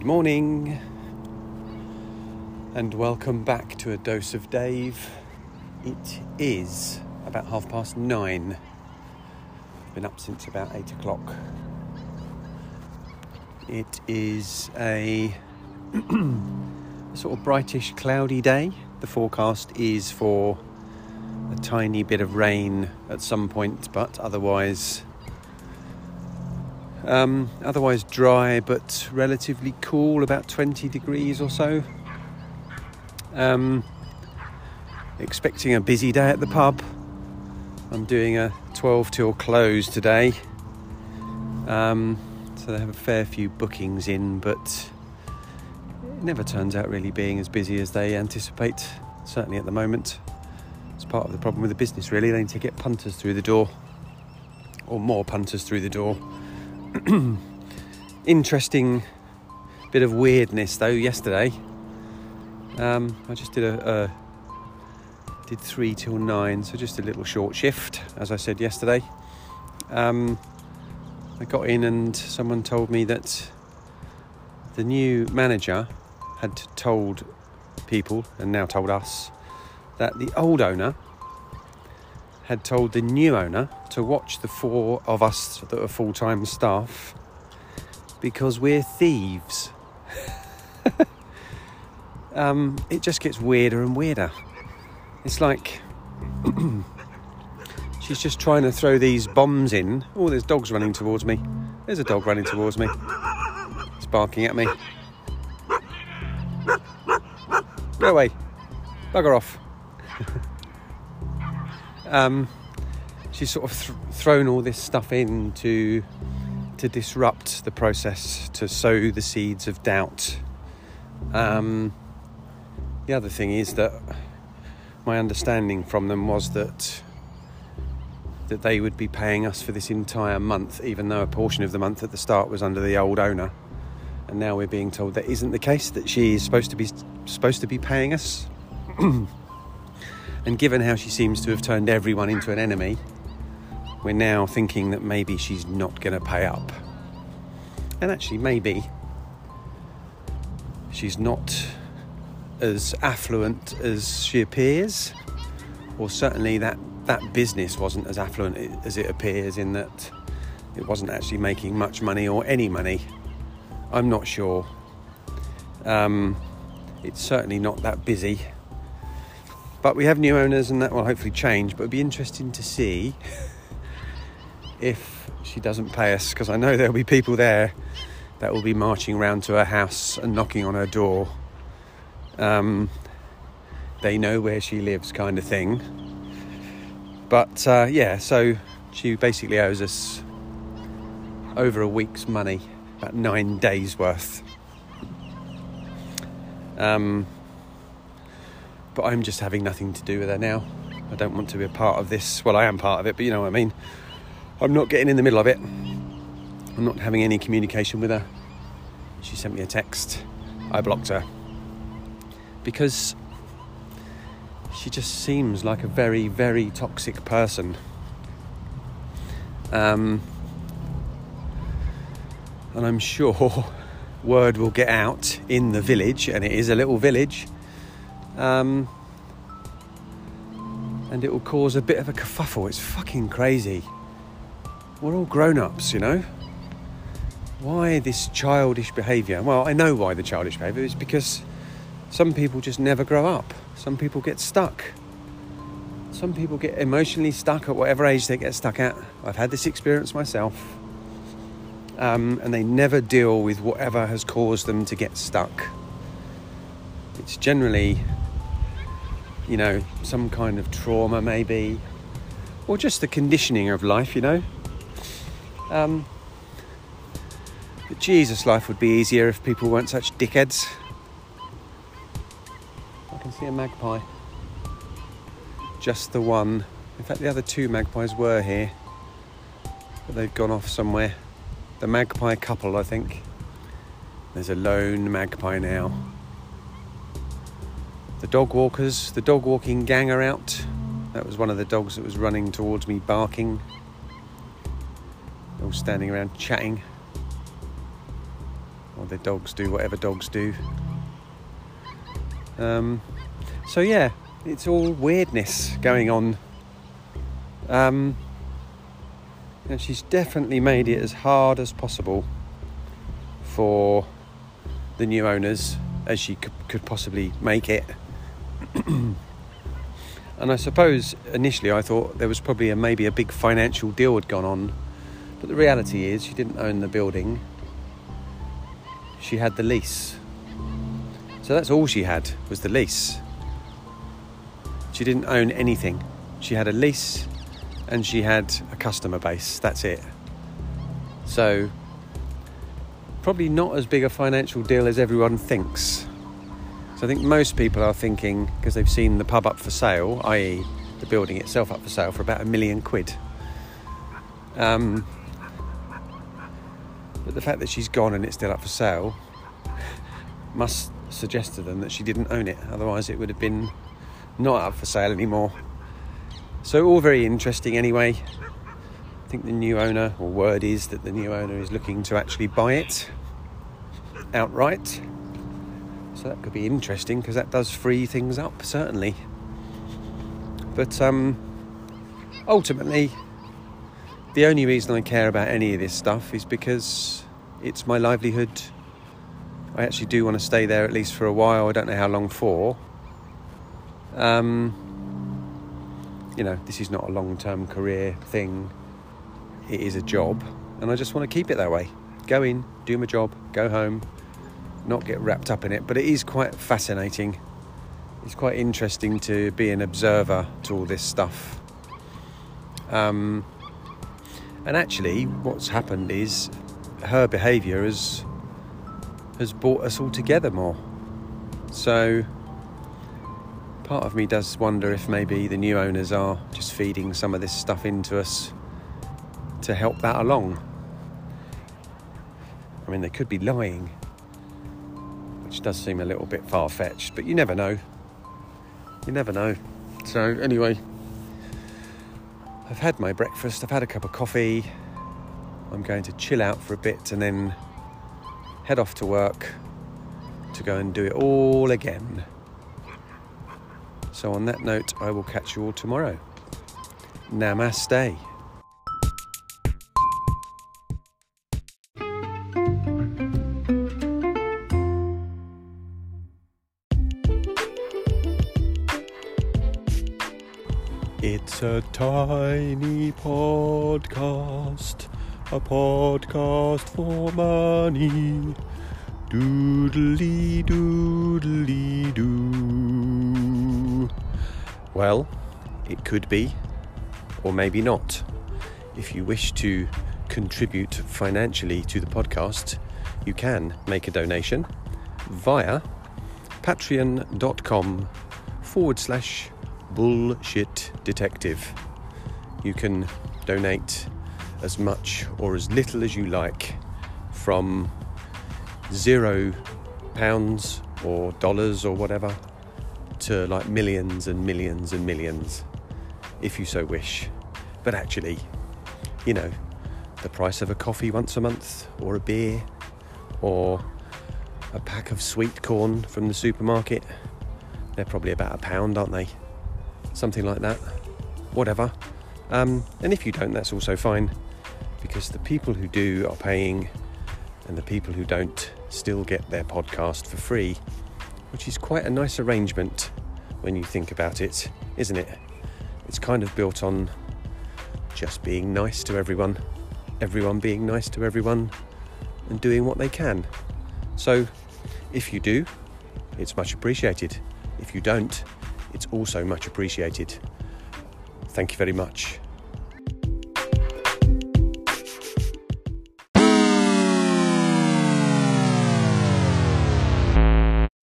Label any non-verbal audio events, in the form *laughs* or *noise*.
Good morning, and welcome back to a dose of Dave. It is about half past nine. I've been up since about eight o'clock. It is a *clears throat* sort of brightish, cloudy day. The forecast is for a tiny bit of rain at some point, but otherwise um, otherwise dry but relatively cool, about 20 degrees or so. Um, expecting a busy day at the pub. I'm doing a 12 till close today. Um, so they have a fair few bookings in, but it never turns out really being as busy as they anticipate, certainly at the moment. It's part of the problem with the business, really. They need to get punters through the door, or more punters through the door. *clears throat* interesting bit of weirdness though yesterday. Um, I just did a, a, did three till nine, so just a little short shift, as I said yesterday. Um, I got in and someone told me that the new manager had told people and now told us that the old owner had told the new owner to watch the four of us that are full time staff because we're thieves. *laughs* um, it just gets weirder and weirder. It's like *clears throat* she's just trying to throw these bombs in. Oh, there's dogs running towards me. There's a dog running towards me. It's barking at me. Go away. Bugger off. *laughs* um, she's sort of th- thrown all this stuff in to to disrupt the process, to sow the seeds of doubt. Um, the other thing is that my understanding from them was that that they would be paying us for this entire month, even though a portion of the month at the start was under the old owner. And now we're being told that isn't the case; that she is supposed to be supposed to be paying us. *clears throat* And given how she seems to have turned everyone into an enemy, we're now thinking that maybe she's not going to pay up. And actually, maybe she's not as affluent as she appears, or certainly that, that business wasn't as affluent as it appears, in that it wasn't actually making much money or any money. I'm not sure. Um, it's certainly not that busy. But we have new owners and that will hopefully change. But it'd be interesting to see if she doesn't pay us because I know there'll be people there that will be marching around to her house and knocking on her door. Um, they know where she lives, kind of thing. But uh, yeah, so she basically owes us over a week's money, about nine days worth. Um, but I'm just having nothing to do with her now. I don't want to be a part of this. Well, I am part of it, but you know what I mean. I'm not getting in the middle of it. I'm not having any communication with her. She sent me a text. I blocked her because she just seems like a very, very toxic person. Um, and I'm sure *laughs* word will get out in the village, and it is a little village um, and it will cause a bit of a kerfuffle. It's fucking crazy. We're all grown ups, you know? Why this childish behaviour? Well, I know why the childish behaviour is because some people just never grow up. Some people get stuck. Some people get emotionally stuck at whatever age they get stuck at. I've had this experience myself. Um, and they never deal with whatever has caused them to get stuck. It's generally you know, some kind of trauma maybe, or just the conditioning of life, you know. Um, but Jesus, life would be easier if people weren't such dickheads. I can see a magpie. Just the one. In fact, the other two magpies were here, but they've gone off somewhere. The magpie couple, I think. There's a lone magpie now. The dog walkers, the dog walking gang are out. That was one of the dogs that was running towards me barking. All standing around chatting. or their dogs do whatever dogs do. Um, so yeah, it's all weirdness going on. Um, and she's definitely made it as hard as possible for the new owners as she could, could possibly make it. And I suppose initially I thought there was probably a, maybe a big financial deal had gone on, but the reality is she didn't own the building. She had the lease. So that's all she had was the lease. She didn't own anything. She had a lease and she had a customer base. That's it. So probably not as big a financial deal as everyone thinks. So I think most people are thinking, because they've seen the pub up for sale, i.e., the building itself up for sale, for about a million quid. Um, but the fact that she's gone and it's still up for sale must suggest to them that she didn't own it, otherwise, it would have been not up for sale anymore. So, all very interesting anyway. I think the new owner, or word is that the new owner is looking to actually buy it outright. So that could be interesting because that does free things up, certainly. But um, ultimately, the only reason I care about any of this stuff is because it's my livelihood. I actually do want to stay there at least for a while. I don't know how long for. Um, you know, this is not a long term career thing, it is a job, and I just want to keep it that way. Go in, do my job, go home, not get wrapped up in it. But it is quite fascinating. It's quite interesting to be an observer to all this stuff. Um, and actually, what's happened is her behaviour has has brought us all together more. So part of me does wonder if maybe the new owners are just feeding some of this stuff into us to help that along. I mean, they could be lying does seem a little bit far fetched, but you never know. You never know. So, anyway, I've had my breakfast, I've had a cup of coffee. I'm going to chill out for a bit and then head off to work to go and do it all again. So, on that note, I will catch you all tomorrow. Namaste. It's a tiny podcast, a podcast for money. Doodly doodly doo. Well, it could be, or maybe not. If you wish to contribute financially to the podcast, you can make a donation via patreon.com forward slash Bullshit Detective. You can donate as much or as little as you like from zero pounds or dollars or whatever to like millions and millions and millions if you so wish. But actually, you know, the price of a coffee once a month or a beer or a pack of sweet corn from the supermarket, they're probably about a pound, aren't they? Something like that, whatever. Um, and if you don't, that's also fine because the people who do are paying and the people who don't still get their podcast for free, which is quite a nice arrangement when you think about it, isn't it? It's kind of built on just being nice to everyone, everyone being nice to everyone, and doing what they can. So, if you do, it's much appreciated. If you don't, it's also much appreciated. Thank you very much.